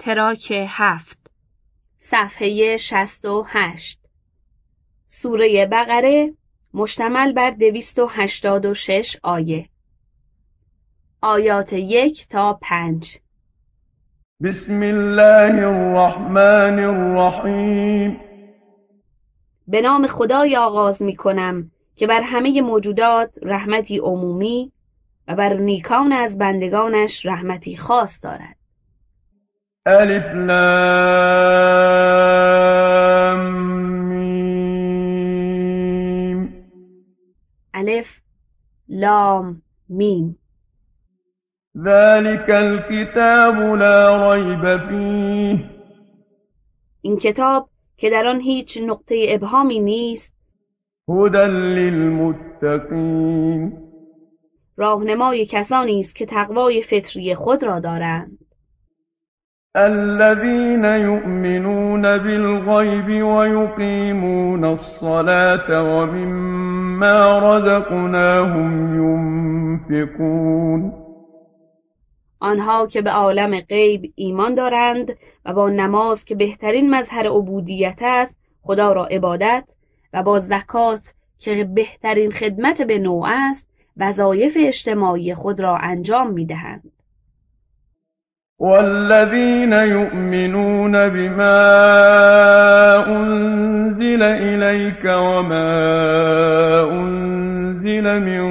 تراک هفت. صفحه شست و هشت. سوره بقره مشتمل بر دویست و هشتاد و شش آیه. آیات یک تا پنج. بسم الله الرحمن الرحیم. به نام خدای آغاز می کنم که بر همه موجودات رحمتی عمومی و بر نیکان از بندگانش رحمتی خاص دارد. الف لام میم الف لام میم ذلك الكتاب لا ریب فیه این کتاب که در آن هیچ نقطه ابهامی نیست هدى للمتقین. راهنمای کسانی است که تقوای فطری خود را دارند. الذين يؤمنون بالغيب ويقيمون الصلاة ومما رزقناهم ينفقون آنها که به عالم غیب ایمان دارند و با نماز که بهترین مظهر عبودیت است خدا را عبادت و با زکات که بهترین خدمت به نوع است وظایف اجتماعی خود را انجام می دهند. والذين يؤمنون بما أنزل إليك وما أنزل من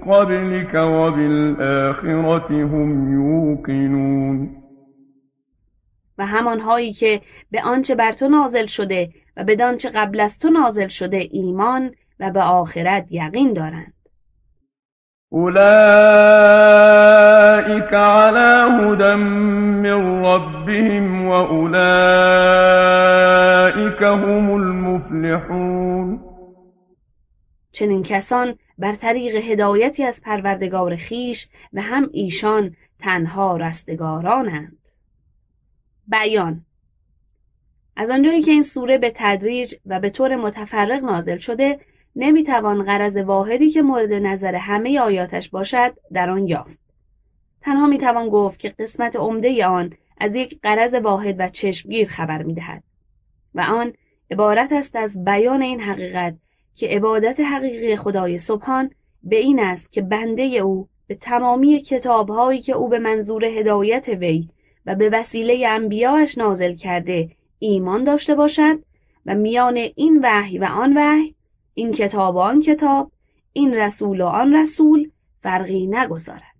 قبلك وبالآخرة هم يوقنون. و همانهایی که به آنچه بر تو نازل شده و به آنچه قبل از تو نازل شده ایمان و به آخرت یقین دارند. أولئك على هدى من ربهم وأولئك هم المفلحون چنین کسان بر طریق هدایتی از پروردگار خیش و هم ایشان تنها رستگارانند. بیان از آنجایی که این سوره به تدریج و به طور متفرق نازل شده نمی‌توان غرض واحدی که مورد نظر همه آیاتش باشد در آن یافت. تنها می‌توان گفت که قسمت عمده آن از یک غرض واحد و چشمگیر خبر می‌دهد و آن عبارت است از بیان این حقیقت که عبادت حقیقی خدای سبحان به این است که بنده او به تمامی کتابهایی که او به منظور هدایت وی و به وسیله انبیاش نازل کرده ایمان داشته باشد و میان این وحی و آن وحی این کتاب آن کتاب این رسول و آن رسول فرقی نگذارد.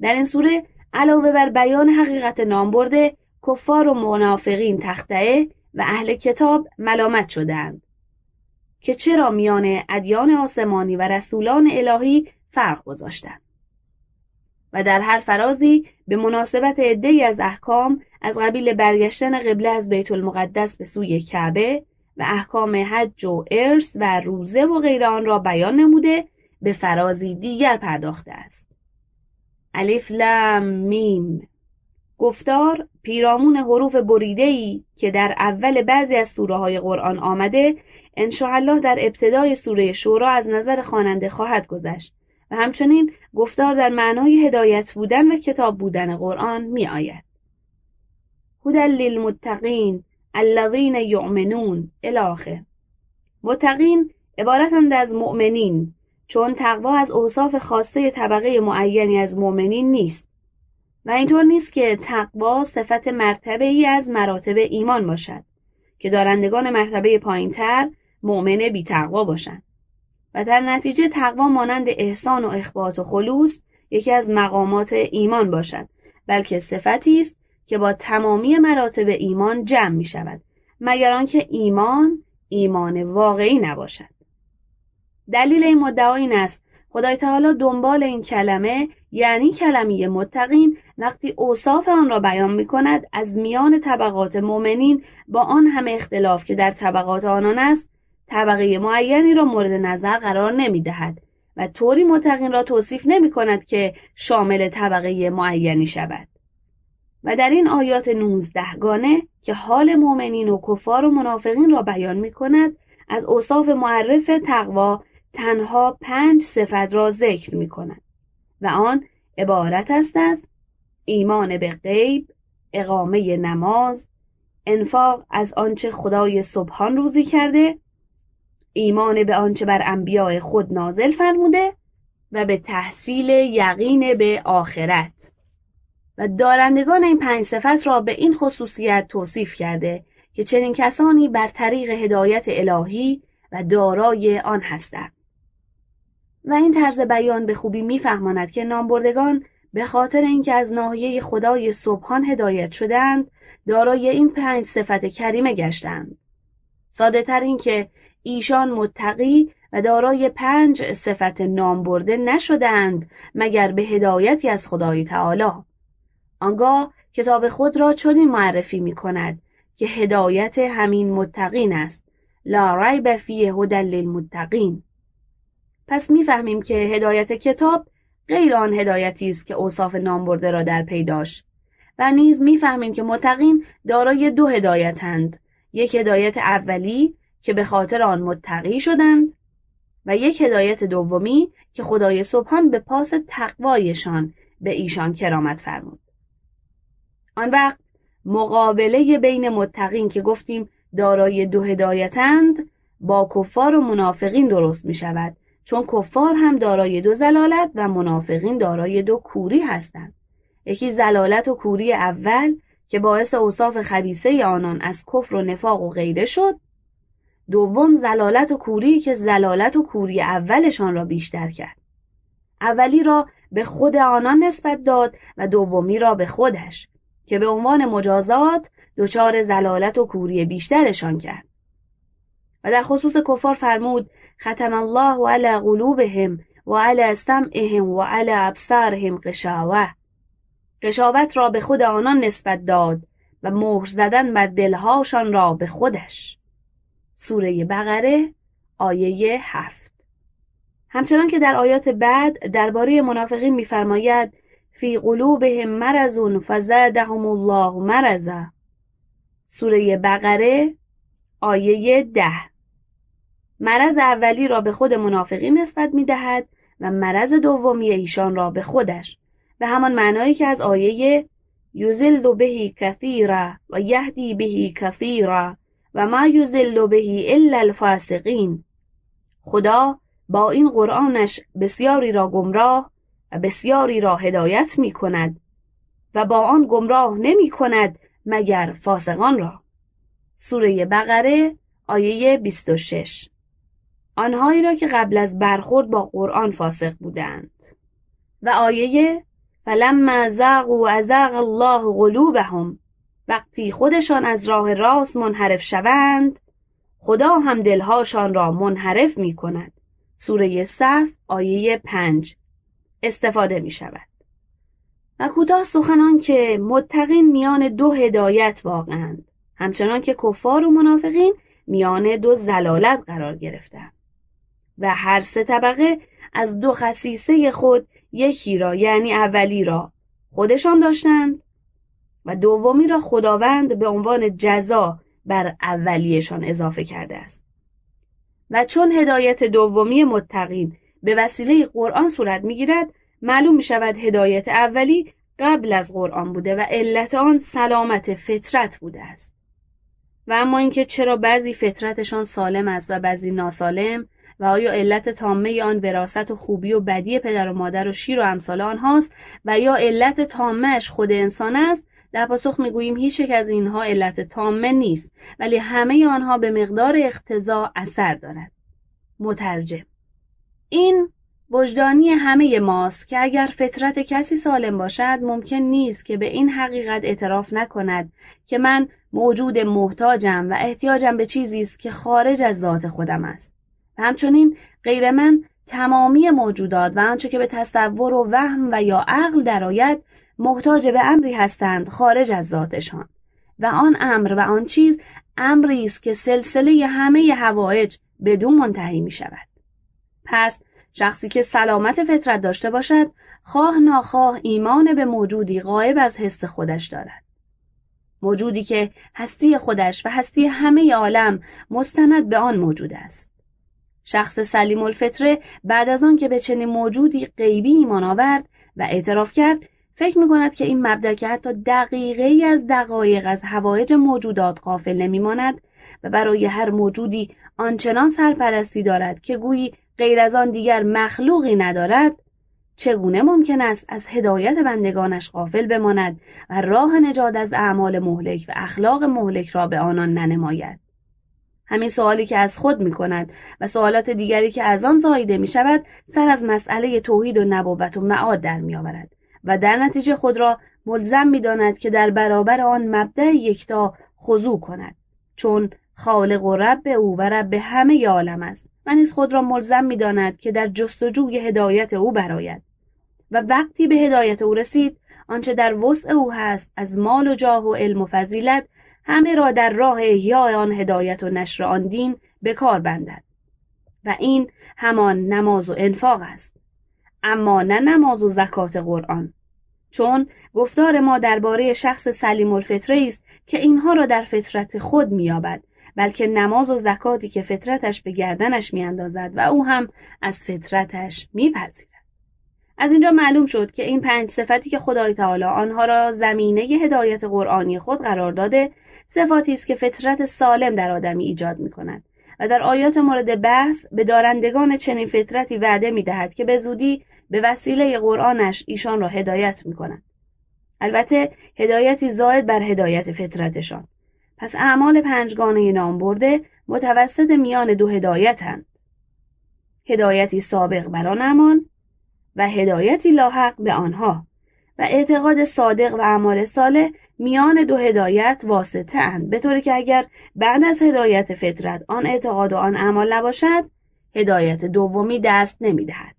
در این سوره علاوه بر بیان حقیقت نام برده کفار و منافقین تخته و اهل کتاب ملامت شدند که چرا میان ادیان آسمانی و رسولان الهی فرق گذاشتند؟ و در هر فرازی به مناسبت عدهای از احکام از قبیل برگشتن قبله از بیت المقدس به سوی کعبه و احکام حج و ارث و روزه و غیر آن را بیان نموده به فرازی دیگر پرداخته است. الف لام میم. گفتار پیرامون حروف بریده که در اول بعضی از سوره های قرآن آمده انشاءالله در ابتدای سوره شورا از نظر خواننده خواهد گذشت و همچنین گفتار در معنای هدایت بودن و کتاب بودن قرآن می آید. هدى للمتقین. الذین یؤمنون الاخر متقین عبارتند از مؤمنین چون تقوا از اوصاف خاصه طبقه معینی از مؤمنین نیست. و اینطور نیست که تقوا صفت مرتبه ای از مراتب ایمان باشد که دارندگان مرتبه پایینتر مؤمن بی تقوا باشند. و در نتیجه تقوا مانند احسان و اخبات و خلوص یکی از مقامات ایمان باشد بلکه صفتی است که با تمامی مراتب ایمان جمع می شود مگر آنکه ایمان ایمان واقعی نباشد دلیل این مدعا این است خدای تعالی دنبال این کلمه یعنی کلمه متقین وقتی اوصاف آن را بیان می کند از میان طبقات مؤمنین با آن همه اختلاف که در طبقات آنان است طبقه معینی را مورد نظر قرار نمی دهد و طوری متقین را توصیف نمی کند که شامل طبقه معینی شود. و در این آیات گانه که حال مؤمنین و کفار و منافقین را بیان می کند از اوصاف معرف تقوا تنها پنج صفت را ذکر می کند و آن عبارت است از ایمان به غیب، اقامه نماز انفاق از آنچه خدای سبحان روزی کرده ایمان به آنچه بر انبیاء خود نازل فرموده و به تحصیل یقین به آخرت. و دارندگان این پنج صفت را به این خصوصیت توصیف کرده که چنین کسانی بر طریق هدایت الهی و دارای آن هستند. و این طرز بیان به خوبی میفهماند که نامبردگان به خاطر اینکه از ناحیه خدای سبحان هدایت شدند دارای این پنج صفت کریمه گشتند. ساده تر این که ایشان متقی و دارای پنج صفت نامبرده نشدند مگر به هدایتی از خدای تعالی. آنگاه کتاب خود را چنین معرفی می کند که هدایت همین متقین است. لا ریب فیه هدى للمتقین. پس می‌فهمیم که هدایت کتاب غیر آن هدایتی است که اوصاف نامبرده را در پی داشت. و نیز می‌فهمیم که متقین دارای دو هدایتند یک هدایت اولی که به خاطر آن متقی شدند و یک هدایت دومی که خدای سبحان به پاس تقوایشان به ایشان کرامت فرمود. آن وقت مقابله بین متقین که گفتیم دارای دو هدایتند با کفار و منافقین درست می شود چون کفار هم دارای دو زلالت و منافقین دارای دو کوری هستند. یکی زلالت و کوری اول که باعث اوصاف خبیسه آنان از کفر و نفاق و غیره شد. دوم زلالت و کوری که زلالت و کوری اولشان را بیشتر کرد. اولی را به خود آنان نسبت داد و دومی را به خودش. که به عنوان مجازات دچار زلالت و کوری بیشترشان کرد. و در خصوص کفار فرمود ختم الله علی قلوبهم و علی سمعهم و علی ابصارهم قشاوه. قشاوت را به خود آنان نسبت داد و مهر زدن بر دلهاشان را به خودش. سوره بقره آیه هفت. همچنان که در آیات بعد درباره منافقین می‌فرماید فی قلوبهم مرض فزادهم الله مرضا. سوره بقره آیه ده. مرض اولی را به خود منافقین نسبت می دهد و مرض دومی ایشان را به خودش. به همان معنایی که از آیه یزل بهی کثیرا و یهدی بهی کثیرا و ما یزل بهی الا الفاسقین. خدا با این قرآنش بسیاری را گمراه و بسیاری را هدایت می کند و با آن گمراه نمی کند مگر فاسقان را. سوره بقره آیه 26 آنهایی را که قبل از برخورد با قرآن فاسق بودند. و آیه فلما و ازاق الله قلوبهم. وقتی خودشان از راه راست منحرف شوند خدا هم دلهاشان را منحرف می کند سوره صف آیه پنج. استفاده می شود. و کوتاه سخنان که متقین میان دو هدایت واقعند همچنان که کفار و منافقین میان دو زلالت قرار گرفتند. و هر سه طبقه از دو خصیصه خود یکی را یعنی اولی را خودشان داشتند و دومی را خداوند به عنوان جزا بر اولیشان اضافه کرده است. و چون هدایت دومی متقین به وسیله قرآن صورت می‌گیرد معلوم می شود هدایت اولی قبل از قرآن بوده و علت آن سلامت فطرت بوده است. و اما اینکه چرا بعضی فطرتشان سالم است و بعضی ناسالم و آیا علت تامه آن وراست و خوبی و بدی پدر و مادر و شیر و امثال آنهاست و یا علت تامهش خود انسان است؟ در پاسخ می‌گوییم هیچ یک از اینها علت تامه نیست ولی همه آنها به مقدار اقتضا اثر دارد. مترجم این وجدانی همه ماست که اگر فطرت کسی سالم باشد ممکن نیست که به این حقیقت اعتراف نکند که من موجود محتاجم و احتیاجم به چیزی است که خارج از ذات خودم است. و همچنین غیر من تمامی موجودات و آنچه که به تصور و وهم و یا عقل درآید محتاج به امری هستند خارج از ذاتشان. و آن امر و آن چیز امری است که سلسله همه هوایج بدون منتهی می شود پس شخصی که سلامت فطرت داشته باشد خواه ناخواه ایمان به موجودی غایب از حس خودش دارد. موجودی که هستی خودش و هستی همه عالم مستند به آن موجود است. شخص سلیم الفطره بعد از آن که به چنین موجودی غیبی ایمان آورد و اعتراف کرد فکر می کند که این مبدع که حتی دقیقه ای از دقایق از هوایج موجودات غافل نمیماند و برای هر موجودی آنچنان سرپرستی دارد که گویی غیر از آن دیگر مخلوقی ندارد چگونه ممکن است از هدایت بندگانش غافل بماند و راه نجات از اعمال مهلک و اخلاق مهلک را به آنان ننماید؟ همین سوالی که از خود می کند و سوالات دیگری که از آن زایده می شود سر از مسئله توحید و نبوت و معاد در می آورد و در نتیجه خود را ملزم می داند که در برابر آن مبدع یکتا خضوع کند چون خالق و رب او و رب همه عالم است. و نیز خود را ملزم می داند که در جستجوی هدایت او براید و وقتی به هدایت او رسید آنچه در وسع او هست از مال و جاه و علم و فضیلت همه را در راه احیای آن هدایت و نشر آن دین به کار بندد. و این همان نماز و انفاق است. اما نه نماز و زکات قرآن. چون گفتار ما درباره شخص سلیم الفطره است که اینها را در فطرت خود مییابد بلکه نماز و زکاتی که فطرتش به گردنش میاندازد و او هم از فطرتش میپذیرد از اینجا معلوم شد که این پنج صفتی که خدای تعالی آنها را زمینه هدایت قرآنی خود قرار داده صفاتی است که فطرت سالم در آدمی ایجاد می کند و در آیات مورد بحث به دارندگان چنین فطرتی وعده می دهد که به زودی به وسیله قرآنش ایشان را هدایت می کند. البته هدایتی زاید بر هدایت فطرتشان. پس اعمال پنجگانه نام برده متوسط میان دو هدایتند. هدایتی سابق بر آن اعمال و هدایتی لاحق به آنها و اعتقاد صادق و اعمال صالح میان دو هدایت واسطه اند به طوری که اگر بعد از هدایت فطرت آن اعتقاد و آن اعمال نباشد هدایت دومی دست نمی‌دهد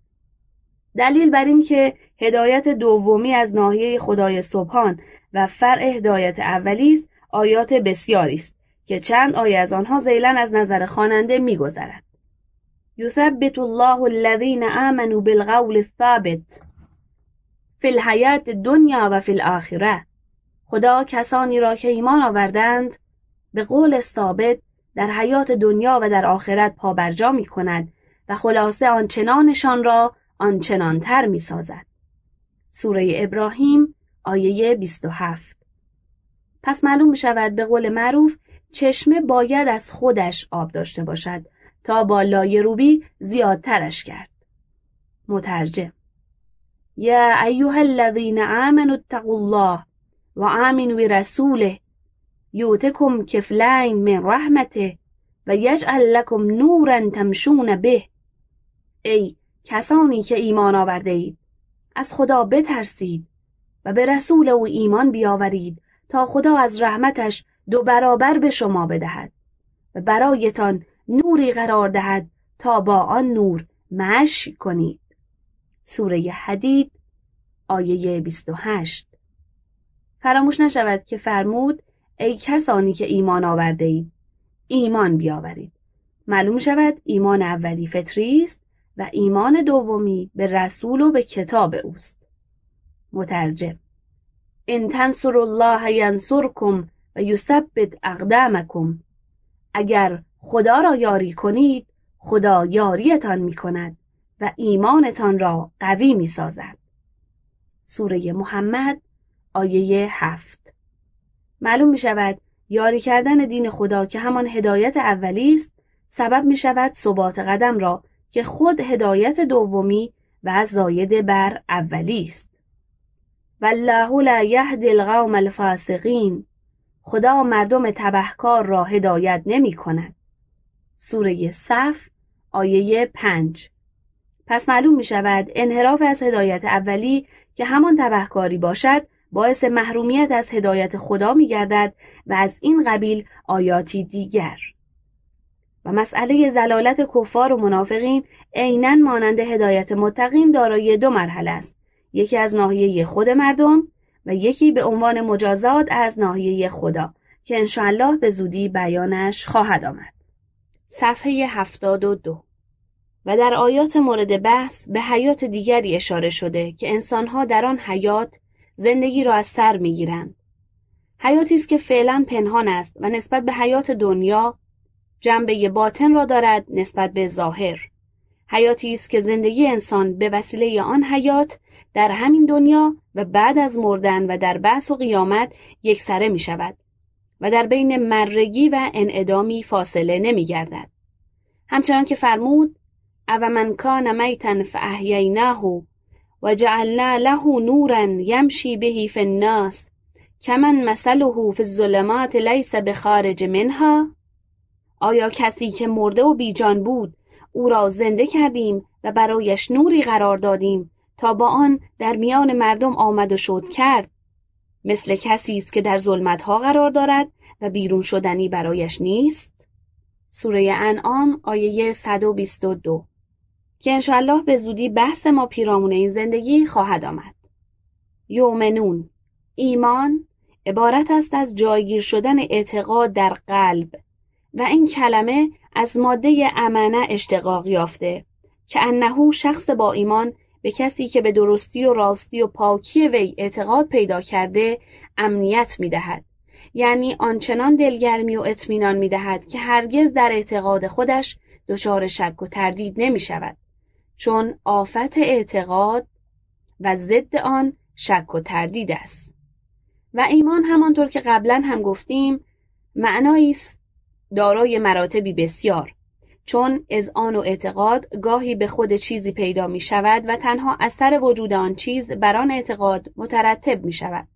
دلیل بر این که هدایت دومی از ناحیه خدای سبحان و فرع هدایت اولی است آیات بسیاری است که چند آیه از آنها زیلن از نظر خواننده میگذرد. یثبت الله الذین آمنوا بالقول الثابت فی الحیات دنیا و فی الاخره خدا کسانی را که ایمان آوردند به قول ثابت در حیات دنیا و در آخرت پابرجا می کند و خلاصه آنچنانشان را آنچنانتر می سازد. سوره ابراهیم آیه 27 پس معلوم می شود به قول معروف چشمه باید از خودش آب داشته باشد تا با لایه روبی زیادترش کرد. مترجم یا ایها الذین آمنوا اتقوا الله و آمنوا برسوله یوتکم کفلین من رحمته و یجعل لکم نورا تمشون به ای کسانی که ایمان آورده اید از خدا بترسید و به رسول او ایمان بیاورید تا خدا از رحمتش دو برابر به شما بدهد و برایتان نوری قرار دهد تا با آن نور مشی کنید. سوره حدید آیه 28 فراموش نشود که فرمود ای کسانی که ایمان آورده اید ایمان بیاورید. معلوم شود ایمان اولی فطری است و ایمان دومی به رسول و به کتاب اوست. مترجم ان تنصر الله ینصرکم و یثبت اقدامکم اگر خدا را یاری کنید خدا یاریتان می کند و ایمانتان را قوی می سازد. سوره محمد آیه هفت معلوم می شود یاری کردن دین خدا که همان هدایت اولی است سبب می شود ثبات قدم را که خود هدایت دومی و زاید بر اولی است. والله لا یهدی القوم الفاسقین. خدا مردم تبهکار را هدایت نمی کند. سوره صف آیه پنج. پس معلوم می شود انحراف از هدایت اولی که همان تبهکاری باشد باعث محرومیت از هدایت خدا می گردد و از این قبیل آیاتی دیگر. و مسئله زلالت کفار و منافقین عینا مانند هدایت متقین دارای دو مرحله است. یکی از ناحیه خود مردم و یکی به عنوان مجازات از ناحیه خدا که انشاءالله به زودی بیانش خواهد آمد صفحه 72 و در آیات مورد بحث به حیات دیگری اشاره شده که انسانها در آن حیات زندگی را از سر می‌گیرند. حیاتی است که فعلا پنهان است و نسبت به حیات دنیا جنبه باطن را دارد نسبت به ظاهر. حیاتی است که زندگی انسان به وسیله آن حیات در همین دنیا و بعد از مردن و در بحث و قیامت یکسره می شود و در بین مرگی و انعدامی فاصله نمی گردد. همچنان که فرمود او من کان میتا فاحییناه و جعلنا له نورا یمشی به فی الناس کمن مثله فی الظلمات لیس بخارج منها آیا کسی که مرده و بیجان بود او را زنده کردیم و برایش نوری قرار دادیم تا با آن در میان مردم آمد و شد کرد. مثل کسی است که در ظلمتها قرار دارد و بیرون شدنی برایش نیست. سوره انعام آیه 122 که انشالله به زودی بحث ما پیرامون این زندگی خواهد آمد. یومنون ایمان عبارت است از جایگیر شدن اعتقاد در قلب و این کلمه از ماده امنه اشتقاق یافته که انهو شخص با ایمان به کسی که به درستی و راستی و پاکی وی اعتقاد پیدا کرده امنیت می دهد. یعنی آنچنان دلگرمی و اطمینان می دهد که هرگز در اعتقاد خودش دچار شک و تردید نمی شود. چون آفت اعتقاد و ضد آن شک و تردید است. و ایمان همانطور که قبلا هم گفتیم معنایی است دارای مراتبی بسیار چون آن و اعتقاد گاهی به خود چیزی پیدا می شود و تنها اثر وجود آن چیز بر آن اعتقاد مترتب می شود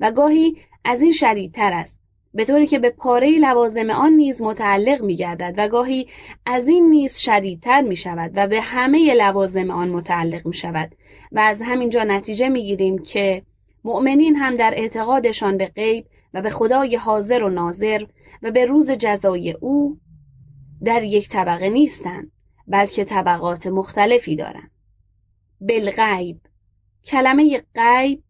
و گاهی از این شدیدتر است به طوری که به پاره لوازم آن نیز متعلق می گردد و گاهی از این نیز شدیدتر می شود و به همه لوازم آن متعلق می شود و از همینجا نتیجه می گیریم که مؤمنین هم در اعتقادشان به غیب و به خدای حاضر و ناظر و به روز جزای او در یک طبقه نیستند بلکه طبقات مختلفی دارند بالغیب. کلمه غیب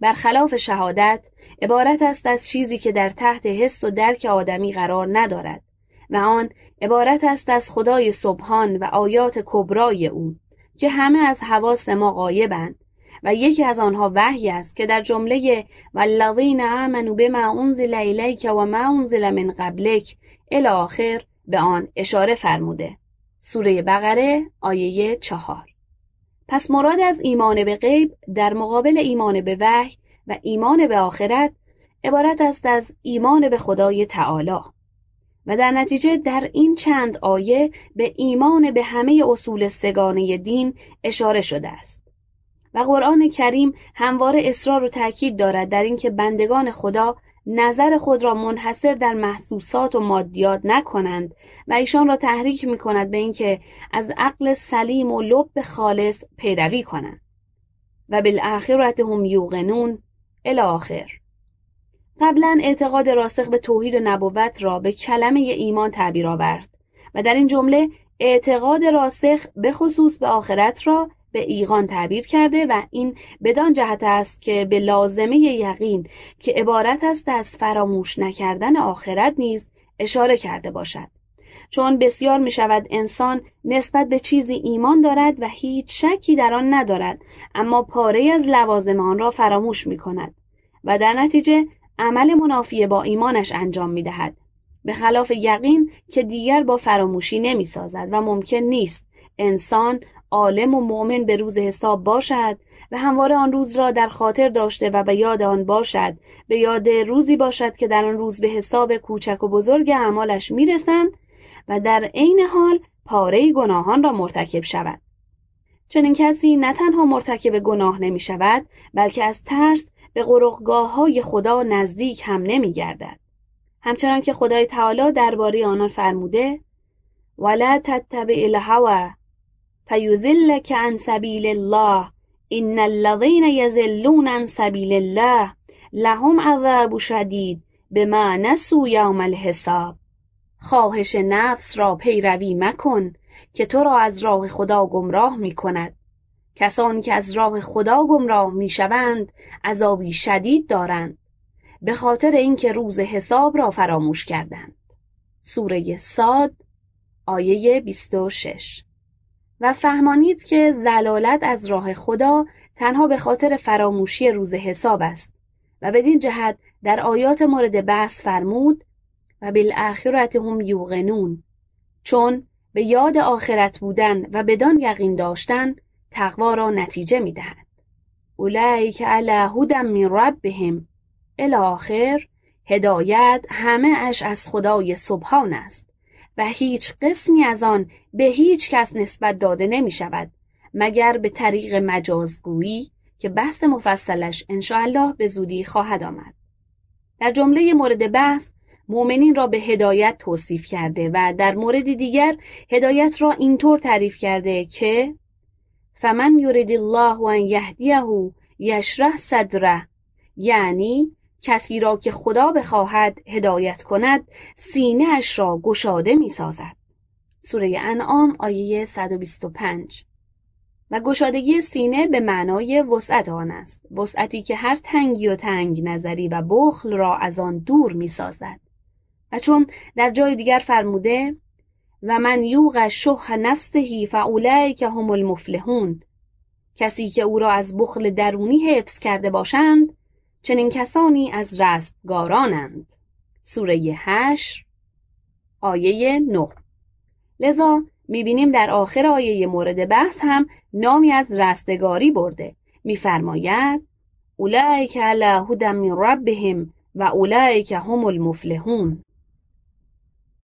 برخلاف شهادت عبارت است از چیزی که در تحت حس و درک آدمی قرار ندارد و آن عبارت است از خدای سبحان و آیات کبرای او که همه از حواس ما غایبند و یکی از آنها وحی است که در جمله والذین آمنوا بما انزل الیک و ما انزل من قبلک الی آخر به آن اشاره فرموده. سوره بقره آیه چهار. پس مراد از ایمان به غیب در مقابل ایمان به وحی و ایمان به آخرت عبارت است از ایمان به خدای تعالی. و در نتیجه در این چند آیه به ایمان به همه اصول سگانه دین اشاره شده است. و قرآن کریم همواره اصرار و تاکید دارد در اینکه بندگان خدا نظر خود را منحصر در محسوسات و مادیات نکنند و ایشان را تحریک می کند به اینکه از عقل سلیم و لب خالص پیروی کنند. و بالآخرت هم یوقنون الاخر قبلا اعتقاد راسخ به توحید و نبوت را به کلمه ایمان تعبیر آورد و در این جمله اعتقاد راسخ به خصوص به آخرت را به ایقان تعبیر کرده و این بدان جهت است که به لازمه یقین که عبارت است از فراموش نکردن آخرت نیز اشاره کرده باشد. چون بسیار می شود انسان نسبت به چیزی ایمان دارد و هیچ شکی در آن ندارد اما پاره از لوازم آن را فراموش می کند و در نتیجه عمل منافی با ایمانش انجام می دهد به خلاف یقین که دیگر با فراموشی نمی سازد و ممکن نیست انسان عالم و مؤمن به روز حساب باشد و همواره آن روز را در خاطر داشته و به یاد آن باشد به یاد روزی باشد که در آن روز به حساب کوچک و بزرگ اعمالش می‌رسند و در عین حال پاره گناهان را مرتکب شود چنین کسی نه تنها مرتکب گناه نمی شود بلکه از ترس به قرقگاه های خدا نزدیک هم نمی گردد. همچنان که خدای تعالی درباره آنان فرموده ولا تتبع الهوى فیزلک عن سبیل الله ان الذین یزلون عن سبیل الله لهم عذاب شدید ما نسو یوم الحساب خواهش نفس را پیروی مکن که تو را از راه خدا گمراه می کند کسانی که از راه خدا گمراه می شوند عذابی شدید دارند. به خاطر اینکه روز حساب را فراموش کردند. سوره ساد آیه 26 و فهمانید که زلالت از راه خدا تنها به خاطر فراموشی روز حساب است و بدین جهت در آیات مورد بحث فرمود و بالآخرت هم یوقنون چون به یاد آخرت بودن و بدان یقین داشتن تقوا را نتیجه می دهد. اولئک علی هدی من ربهم الی آخر هدایت همه اش از خدای سبحان است و هیچ قسمی از آن به هیچ کس نسبت داده نمی شود مگر به طریق مجازگویی که بحث مفصلش انشاءالله به زودی خواهد آمد. در جمله مورد بحث مؤمنین را به هدایت توصیف کرده و در مورد دیگر هدایت را اینطور تعریف کرده که فمن یرید الله ان یهدیه یشرح صدره یعنی کسی را که خدا بخواهد هدایت کند سینه اش را گشاده می سازد. سوره انعام آیه 125 و گشادگی سینه به معنای وسعت آن است وسعتی که هر تنگی و تنگ نظری و بخل را از آن دور می سازد و چون در جای دیگر فرموده و من یوغ شح نفسهی که هم المفلحون. کسی که او را از بخل درونی حفظ کرده باشند چنین کسانی از رستگارانند. سوره هش آیه 9 لذا می‌بینیم در آخر آیه مورد بحث هم نامی از رستگاری برده. میفرماید اولئک علی هدی من ربهم و اولئک هم المفلحون.